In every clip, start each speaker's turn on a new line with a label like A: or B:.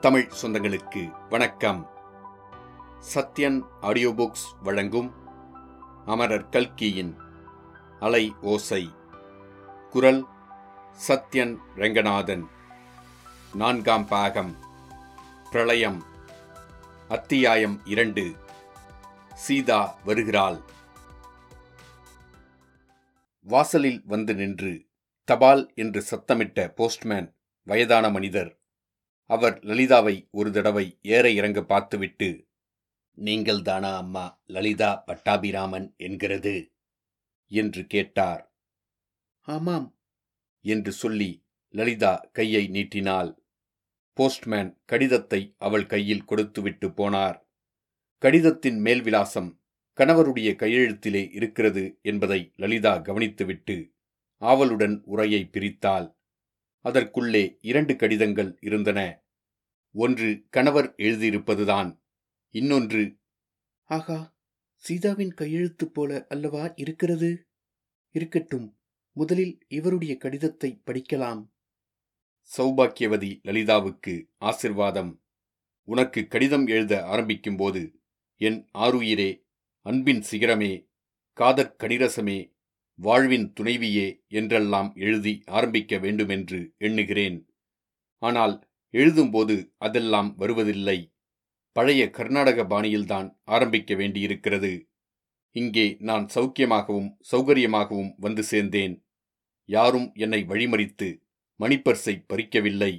A: தமிழ் சொந்தங்களுக்கு வணக்கம். Sathyan audio books வழங்கும் அமரர் கல்கியின் அலை ஓசை. குரல் சத்யன் ரெங்கநாதன். நான்காம் பாகம். பிரளயம். அத்தியாயம் இரண்டு. சீதா வருகிறாள். வாசலில் வந்து நின்று தபால் என்று சத்தமிட்ட போஸ்ட்மேன் வயதான மனிதர் அவர் லலிதாவை ஒரு தடவை ஏற இறங்க பார்த்துவிட்டு நீங்கள் தானா அம்மா லலிதா பட்டாபிராமன் என்கிறது என்று கேட்டார். ஆமாம் என்று சொல்லி லலிதா கையை நீட்டினாள். போஸ்ட்மேன் கடிதத்தை அவள் கையில் கொடுத்துவிட்டு போனார். கடிதத்தின் மேல் விலாசம் கணவருடைய கையெழுத்திலே இருக்கிறது என்பதை லலிதா கவனித்துவிட்டு ஆவலுடன் உரையை பிரித்தாள். அதற்குள்ளே இரண்டு கடிதங்கள் இருந்தன. ஒன்று கணவர் எழுதியிருப்பதுதான். இன்னொன்று ஆகா சீதாவின் கையெழுத்து போல அல்லவா இருக்கிறது? இருக்கட்டும் முதலில் இவருடைய கடிதத்தை படிக்கலாம். சௌபாக்கியவதி லலிதாவுக்கு ஆசிர்வாதம். உனக்கு கடிதம் எழுத ஆரம்பிக்கும்போது என் ஆருயிரே அன்பின் சிகரமே காதற் கடிரசமே வாழ்வின் துணைவியே என்றெல்லாம் எழுதி ஆரம்பிக்க வேண்டுமென்று எண்ணுகிறேன். ஆனால் எழுதும்போது அதெல்லாம் வருவதில்லை. பழைய கர்நாடக பாணியில்தான் ஆரம்பிக்க வேண்டியிருக்கிறது. இங்கே நான் சௌக்கியமாகவும் சௌகரியமாகவும் வந்து சேர்ந்தேன். யாரும் என்னை வழிமறித்து மணிப்பர்ஸை பறிக்கவில்லை.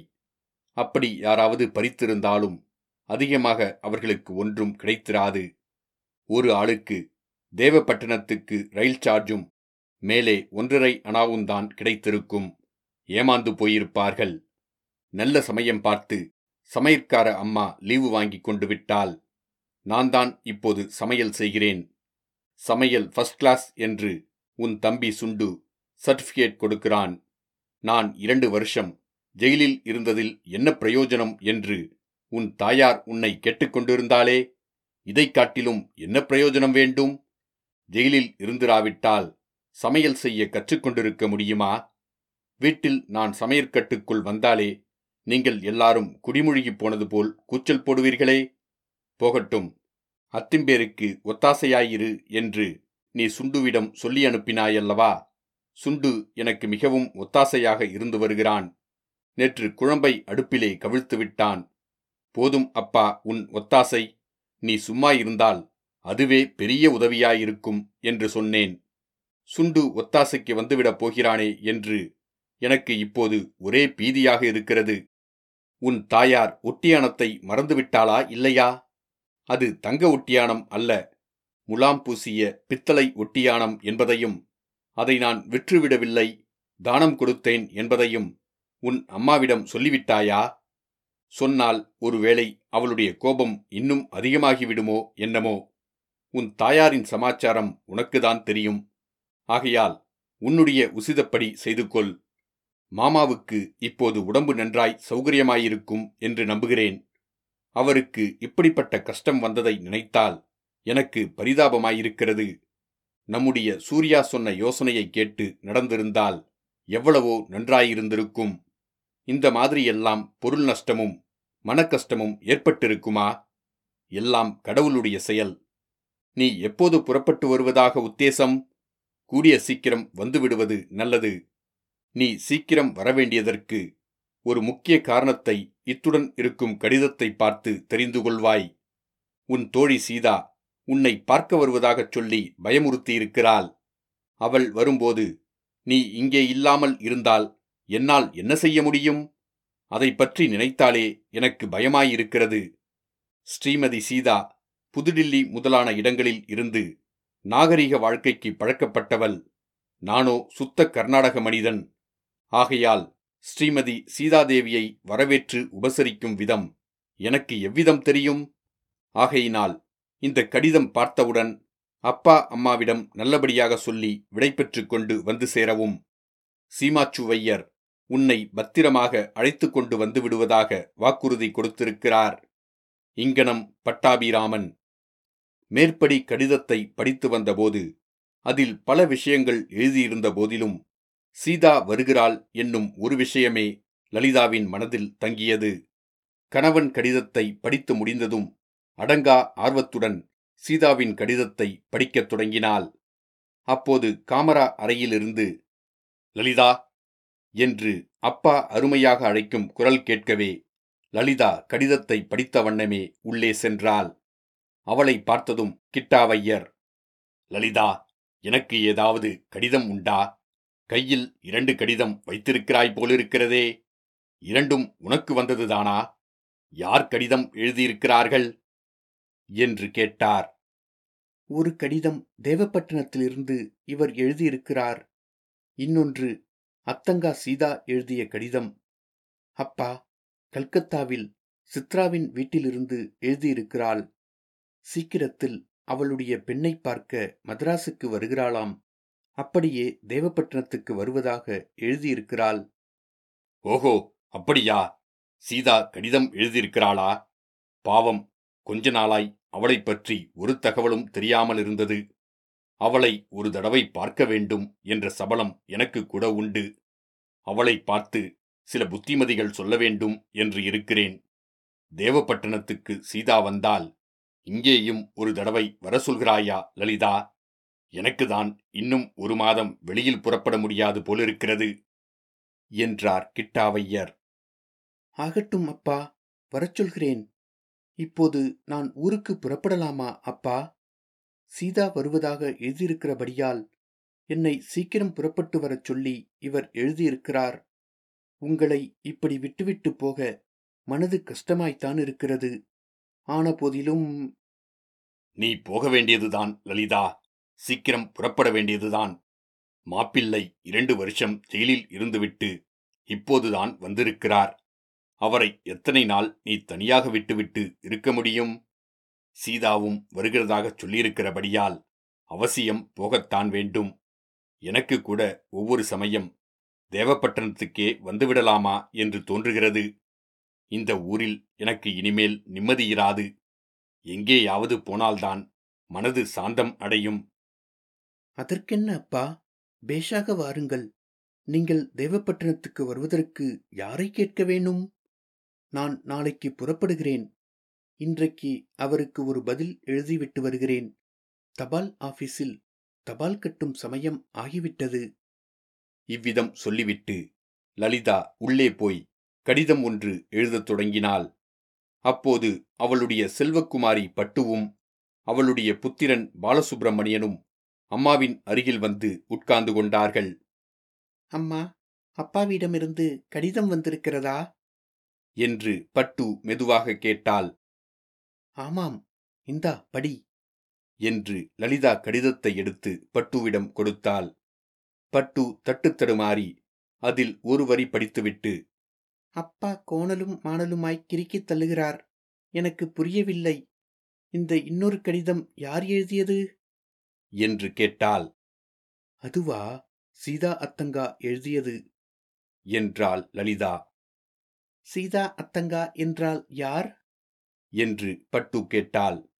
A: அப்படி யாராவது பறித்திருந்தாலும் அதிகமாக அவர்களுக்கு ஒன்றும் கிடைத்திராது. ஒரு ஆளுக்கு தேவப்பட்டினத்துக்கு ரயில் சார்ஜும் மேலே ஒன்றரை அணாவும்தான் கிடைத்திருக்கும். ஏமாந்து போயிருப்பார்கள். நல்ல சமயம் பார்த்து சமையற்கார அம்மா லீவு வாங்கி கொண்டு விட்டால் நான் தான் இப்போது சமையல் செய்கிறேன். சமையல் ஃபர்ஸ்ட் கிளாஸ் என்று உன் தம்பி சுண்டு சர்டிபிகேட் கொடுக்கிறான். நான் இரண்டு வருஷம் ஜெயிலில் இருந்ததில் என்ன பிரயோஜனம் என்று உன் தாயார் உன்னை கேட்டுக்கொண்டிருந்தாலே இதைக் காட்டிலும் என்ன பிரயோஜனம் வேண்டும்? ஜெயிலில் இருந்திராவிட்டால் சமையல் செய்ய கற்றுக்கொண்டிருக்க முடியுமா? வீட்டில் நான் சமையற்கட்டுக்குள் வந்தாலே நீங்கள் எல்லாரும் குடிமொழிகிப் போனது போல் கூச்சல் போடுவீர்களே. போகட்டும் அத்திம்பேருக்கு ஒத்தாசையாயிரு என்று நீ சுண்டுவிடம் சொல்லி அனுப்பினாயல்லவா? சுண்டு எனக்கு மிகவும் ஒத்தாசையாக இருந்து வருகிறான். நேற்று குழம்பை அடுப்பிலே கவிழ்த்து விட்டான். போதும் அப்பா உன் ஒத்தாசை. நீ சும்மா இருந்தால் அதுவே பெரிய உதவியாயிருக்கும் என்று சொன்னேன். சுண்டு ஒத்தாசைக்கு வந்துவிடப் போகிறானே என்று எனக்கு இப்போது ஒரே பீதியாக இருக்கிறது. உன் தாயார் ஒட்டியானத்தை மறந்துவிட்டாளா இல்லையா? அது தங்க ஒட்டியானம் அல்ல. முலாம் பூசிய பித்தளை ஒட்டியானம் என்பதையும் அதை நான் விற்றுவிடவில்லை. தானம் கொடுத்தேன் என்பதையும் உன் அம்மாவிடம் சொல்லிவிட்டாயா? சொன்னால் ஒருவேளை அவளுடைய கோபம் இன்னும் அதிகமாகிவிடுமோ என்னமோ? உன் தாயாரின் சமாச்சாரம் உனக்குதான் தெரியும். ஆகையால் உன்னுடைய உசிதப்படி செய்து கொள் மாமாவுக்கு இப்போது உடம்பு நன்றாய் சௌகரியமாயிருக்கும் என்று நம்புகிறேன். அவருக்கு இப்படிப்பட்ட கஷ்டம் வந்ததை நினைத்தால் எனக்கு பரிதாபமாயிருக்கிறது. நம்முடைய சூர்யா சொன்ன யோசனையை கேட்டு நடந்திருந்தால் எவ்வளவோ நன்றாயிருந்திருக்கும். இந்த மாதிரியெல்லாம் பொருள் நஷ்டமும் மனக்கஷ்டமும் ஏற்பட்டிருக்குமா? எல்லாம் கடவுளுடைய செயல். நீ எப்போது புறப்பட்டு வருவதாக உத்தேசம்? கூடிய சீக்கிரம் வந்துவிடுவது நல்லது. நீ சீக்கிரம் வரவேண்டியதற்கு ஒரு முக்கிய காரணத்தை இத்துடன் இருக்கும் கடிதத்தை பார்த்து தெரிந்து கொள்வாய். உன் தோழி சீதா உன்னை பார்க்க வருவதாகச் சொல்லி பயமுறுத்தியிருக்கிறாள். அவள் வரும்போது நீ இங்கே இல்லாமல் இருந்தால் என்னால் என்ன செய்ய முடியும்? அதை பற்றி நினைத்தாலே எனக்கு பயமாயிருக்கிறது. ஸ்ரீமதி சீதா புதுடில்லி முதலான இடங்களில் இருந்து நாகரிக வாழ்க்கைக்கு பழக்கப்பட்டவள் நானோ சுத்த கர்நாடக மனிதன். ஆகையால் ஸ்ரீமதி சீதாதேவியை வரவேற்று உபசரிக்கும் விதம் எனக்கு எவ்விதம் தெரியும்? ஆகையினால் இந்த கடிதம் பார்த்தவுடன் அப்பா அம்மாவிடம் நல்லபடியாக சொல்லி விடைபெற்று கொண்டு வந்து சேரவும். சீமாச்சுவையர் உன்னை பத்திரமாக அழைத்து கொண்டு வந்து விடுவதாக வாக்குறுதி கொடுத்திருக்கிறார். இங்கனம் பட்டாபிராமன் மேற்படி கடிதத்தை படித்து வந்தபோது அதில் பல விஷயங்கள் எழுதியிருந்த போதிலும் சீதா வருகிறாள் என்னும் ஒரு விஷயமே லலிதாவின் மனதில் தங்கியது. கணவன் கடிதத்தை படித்து முடிந்ததும் அடங்கா ஆர்வத்துடன் சீதாவின் கடிதத்தை படிக்கத் தொடங்கினாள். அப்போது காமரா அறையிலிருந்து லலிதா என்று அப்பா அருமையாக அழைக்கும் குரல் கேட்கவே லலிதா கடிதத்தை படித்த வண்ணமே உள்ளே சென்றாள். அவளை பார்த்ததும் கிட்டாவையர் லலிதா எனக்கு ஏதாவது கடிதம் உண்டா? கையில் இரண்டு கடிதம் வைத்திருக்கிறாய் போலிருக்கிறதே. இரண்டும் உனக்கு வந்ததுதானா யார் கடிதம் எழுதியிருக்கிறார்கள்? என்று கேட்டார்.
B: ஒரு கடிதம் தேவப்பட்டினத்திலிருந்து இவர் எழுதியிருக்கிறார். இன்னொன்று அத்தங்கா சீதா எழுதிய கடிதம். அப்பா கல்கத்தாவில் சித்ராவின் வீட்டிலிருந்து எழுதியிருக்கிறாள். சீக்கிரத்தில் அவளுடைய பெண்ணை பார்க்க மதராசுக்கு வருகிறாளாம். அப்படியே தேவப்பட்டினத்துக்கு வருவதாக எழுதியிருக்கிறாள்.
A: ஓஹோ அப்படியா? சீதா கடிதம் எழுதியிருக்கிறாளா? பாவம் கொஞ்ச நாளாய் அவளைப் பற்றி ஒரு தகவலும் தெரியாமல் இருந்தது. அவளை ஒரு தடவை பார்க்க வேண்டும் என்ற சபலம் எனக்கு கூட உண்டு. அவளை பார்த்து சில புத்திமதிகள் சொல்ல வேண்டும் என்று இருக்கிறேன். தேவப்பட்டணத்துக்கு சீதா வந்தால் இங்கேயும் ஒரு தடவை வர சொல்கிறாயா லலிதா? எனக்குதான் இன்னும் ஒரு மாதம் வெளியில் புறப்பட முடியாது போலிருக்கிறது என்றார் கிட்டாவையர்.
B: ஆகட்டும் அப்பா வரச் சொல்கிறேன். இப்போது நான் ஊருக்கு புறப்படலாமா அப்பா? சீதா வருவதாக எழுதியிருக்கிறபடியால் என்னை சீக்கிரம் புறப்பட்டு வரச் சொல்லி இவர் எழுதியிருக்கிறார். உங்களை இப்படி விட்டுவிட்டு போக மனது கஷ்டமாய்த்தான் இருக்கிறது. ஆன போதிலும்
A: நீ போக வேண்டியதுதான் லலிதா. சீக்கிரம் புறப்பட வேண்டியதுதான். மாப்பிள்ளை இரண்டு வருஷம் ஜெயிலில் இருந்துவிட்டு இப்போதுதான் வந்திருக்கிறார். அவரை எத்தனை நாள் நீ தனியாக விட்டுவிட்டு இருக்க முடியும்? சீதாவும் வருகிறதாகச் சொல்லியிருக்கிறபடியால் அவசியம் போகத்தான் வேண்டும். எனக்கு கூட ஒவ்வொரு சமயம் தேவப்பட்டணத்துக்கே வந்துவிடலாமா என்று தோன்றுகிறது. இந்த ஊரில் எனக்கு இனிமேல் நிம்மதியிராது எங்கேயாவது போனால்தான் மனது சாந்தம் அடையும்.
B: அதற்கென்ன அப்பா? பேஷாக வாருங்கள். நீங்கள் தேவப்பட்டினத்துக்கு வருவதற்கு யாரை கேட்க வேணும் நான் நாளைக்கு புறப்படுகிறேன். இன்றைக்கு அவருக்கு ஒரு பதில் எழுதிவிட்டு வருகிறேன். தபால் ஆபீஸில் தபால் கட்டும் சமயம் ஆகிவிட்டது.
A: இவ்விதம் சொல்லிவிட்டு லலிதா உள்ளே போய் கடிதம் ஒன்று எழுதத் தொடங்கினாள். அப்போது அவளுடைய செல்வக்குமாரி பட்டுவும் அவளுடைய புத்திரன் பாலசுப்பிரமணியனும் அம்மாவின் அருகில் வந்து உட்கார்ந்து கொண்டார்கள்.
B: அம்மா அப்பாவிடமிருந்து கடிதம் வந்திருக்கிறதா?
A: என்று பட்டு மெதுவாக கேட்டாள்.
B: ஆமாம் இந்தா படி.
A: என்று லலிதா கடிதத்தை எடுத்து பட்டுவிடம் கொடுத்தாள். பட்டு தட்டுத்தடுமாறி அதில் ஒரு வரி படித்துவிட்டு
B: அப்பா கோணலும் மாணலுமாய் கிறுக்கித் தள்ளுகிறார். எனக்கு புரியவில்லை. இந்த இன்னொரு கடிதம் யார் எழுதியது?
A: என்று கேட்டாள்.
B: அதுவா? சீதா அத்தங்கா எழுதியது.
A: என்றாள் லலிதா.
B: சீதா அத்தங்கா என்றால் யார்?
A: என்று பட்டு கேட்டாள்.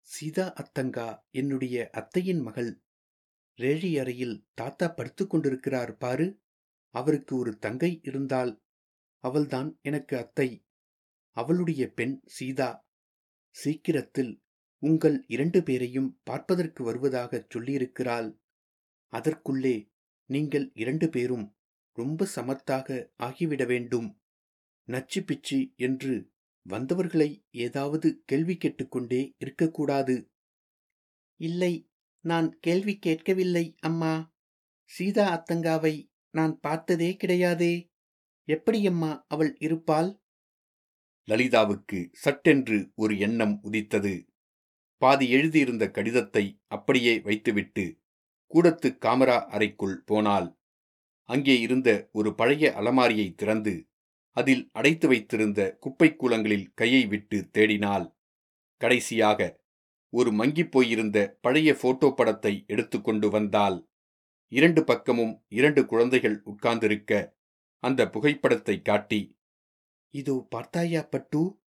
B: சீதா அத்தங்கா என்னுடைய அத்தையின் மகள். ரேழி அறையில் தாத்தா படுத்துக் கொண்டிருக்கிறார் பாரு. அவருக்கு ஒரு தங்கை இருந்தால் அவள்தான் எனக்கு அத்தை. அவளுடைய பெண் சீதா. சீக்கிரத்தில் உங்கள் இரண்டு பேரையும் பார்ப்பதற்கு வருவதாகச் சொல்லியிருக்கிறாள். அதற்குள்ளே நீங்கள் இரண்டு பேரும் ரொம்ப சமத்தாக ஆகிவிட வேண்டும். நச்சு பிச்சு என்று வந்தவர்களை ஏதாவது கேள்வி கேட்டுக்கொண்டே இருக்கக்கூடாது. இல்லை நான் கேள்வி கேட்கவில்லை அம்மா. சீதா அத்தங்காவை நான் பார்த்ததே கிடையாதே. எப்படியம்மா அவள் இருப்பாள்?
A: லலிதாவுக்கு சட்டென்று ஒரு எண்ணம் உதித்தது. பாதி எழுதியிருந்த கடிதத்தை அப்படியே வைத்துவிட்டு கூடத்து காமரா அறைக்குள் போனாள். அங்கே இருந்த ஒரு பழைய அலமாரியை திறந்து அதில் அடைத்து வைத்திருந்த குப்பை கூலங்களில் கையை விட்டு தேடினாள். கடைசியாக ஒரு மங்கிப் போயிருந்த பழைய போட்டோ படத்தை எடுத்துக்கொண்டு வந்தாள். இரண்டு பக்கமும் இரண்டு குழந்தைகள் உட்கார்ந்திருக்க அந்த புகைப்படத்தை காட்டி
B: இதோ பார்த்தாயா பட்டு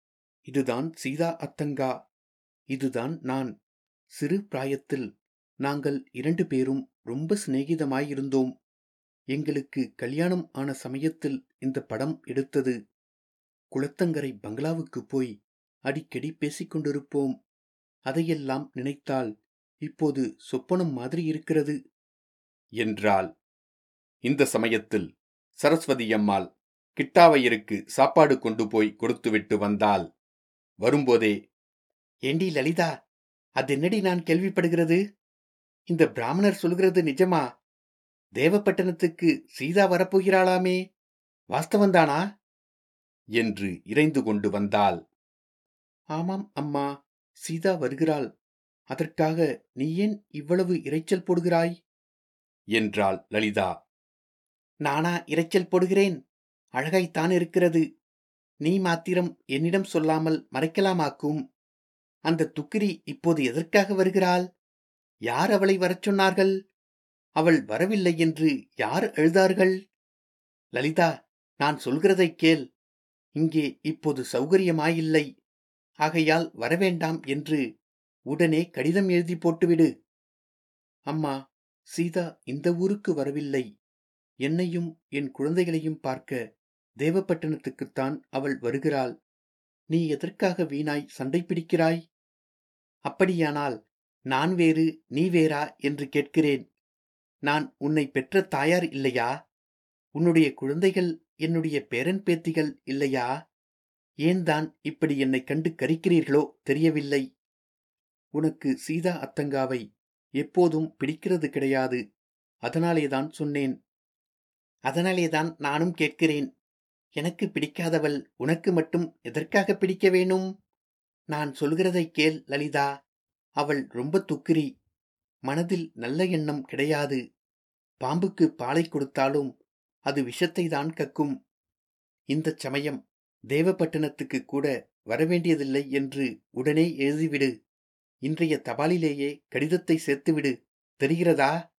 B: இதுதான் சீதா அத்தங்கா இதுதான் நான். சிறு பிராயத்தில் நாங்கள் இரண்டு பேரும் ரொம்ப சிநேகிதமாயிருந்தோம். எங்களுக்கு கல்யாணம் ஆன சமயத்தில் இந்த படம் எடுத்தது. குளத்தங்கரை பங்களாவுக்கு போய் அடிக்கடி பேசிக்கொண்டிருப்போம் அதையெல்லாம் நினைத்தால் இப்போது சொப்பனம் மாதிரி இருக்கிறது.
A: என்றாள். இந்த சமயத்தில் சரஸ்வதி அம்மாள் கிட்டாவையருக்கு சாப்பாடு கொண்டு போய் கொடுத்துவிட்டு வந்தாள். வரும்போதே
B: ஏண்டி லலிதா அது என்னடி நான் கேள்விப்படுகிறது? இந்த பிராமணர் சொல்கிறது நிஜமா? தேவப்பட்டணத்துக்கு சீதா வரப்போகிறாளாமே வாஸ்தவந்தானா
A: என்று இறைந்து கொண்டு வந்தாள்.
B: ஆமாம் அம்மா சீதா வருகிறாள். அதற்காக நீ ஏன் இவ்வளவு இரைச்சல் போடுகிறாய்?
A: என்றாள் லலிதா.
B: நானா இரைச்சல் போடுகிறேன்? அழகாய்த்தான் இருக்கிறது. நீ மாத்திரம் என்னிடம் சொல்லாமல் மறைக்கலாமாக்கும்? அந்த துக்கிரி இப்போது எதற்காக வருகிறாள்? யார் அவளை வரச் சொன்னார்கள்? அவள் வரவில்லை என்று யார் எழுதார்கள் லலிதா நான் சொல்கிறதைக் கேள். இங்கே இப்போது சௌகரியமாயில்லை. ஆகையால் வரவேண்டாம் என்று உடனே கடிதம் எழுதி போட்டுவிடு. அம்மா சீதா இந்த ஊருக்கு வரவில்லை. என்னையும் என் குழந்தைகளையும் பார்க்க தேவப்பட்டணத்துக்குத்தான் அவள் வருகிறாள். நீ எதற்காக வீணாய் சண்டை பிடிக்கிறாய் அப்படியானால் நான் வேறு நீ வேறா என்று கேட்கிறேன். நான் உன்னை பெற்ற தாயார் இல்லையா? உன்னுடைய குழந்தைகள் என்னுடைய பேரன் பேத்திகள் இல்லையா? ஏன் தான் இப்படி என்னை கண்டு கரிக்கிறீர்களோ தெரியவில்லை. உனக்கு சீதா அத்தங்காவை எப்போதும் பிடிக்கிறது கிடையாது. அதனாலேதான் சொன்னேன். அதனாலேதான் நானும் கேட்கிறேன் எனக்கு பிடிக்காதவள் உனக்கு மட்டும் எதற்காக பிடிக்க வேணும் நான் சொல்கிறதை கேள் லலிதா. அவள் ரொம்ப துக்கிரி. மனதில் நல்ல எண்ணம் கிடையாது. பாம்புக்கு பாலை கொடுத்தாலும் அது விஷத்தை தான் கக்கும். இந்தச் சமயம் தேவப்பட்டினத்துக்கு கூட வரவேண்டியதில்லை என்று உடனே எழுதிவிடு. இன்றைய தபாலிலேயே கடிதத்தை சேர்த்துவிடு. தெரிகிறதா?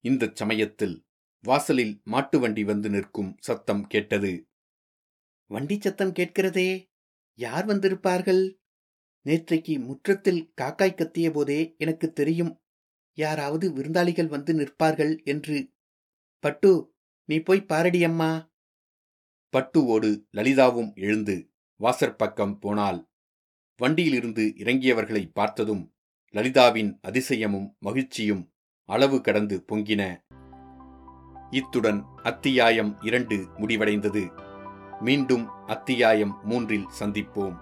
A: இந்தச் சமயத்தில் வாசலில் மாட்டு வண்டி வந்து நிற்கும் சத்தம் கேட்டது.
B: வண்டி சத்தம் கேட்கிறதே யார் வந்திருப்பார்கள்? நேற்றைக்கு முற்றத்தில் காக்காய் கத்திய போதே எனக்கு தெரியும் யாராவது விருந்தாளிகள் வந்து நிற்பார்கள் என்று. பட்டு நீ போய் பாரடி அம்மா.
A: பட்டுவோடு லலிதாவும் எழுந்து வாசற்பக்கம் போனால் வண்டியிலிருந்து இறங்கியவர்களை பார்த்ததும் லலிதாவின் அதிசயமும் மகிழ்ச்சியும் அளவு கடந்து பொங்கின. இத்துடன் அத்தியாயம் இரண்டு முடிவடைந்தது. மீண்டும் அத்தியாயம் மூன்றில் சந்திப்போம்.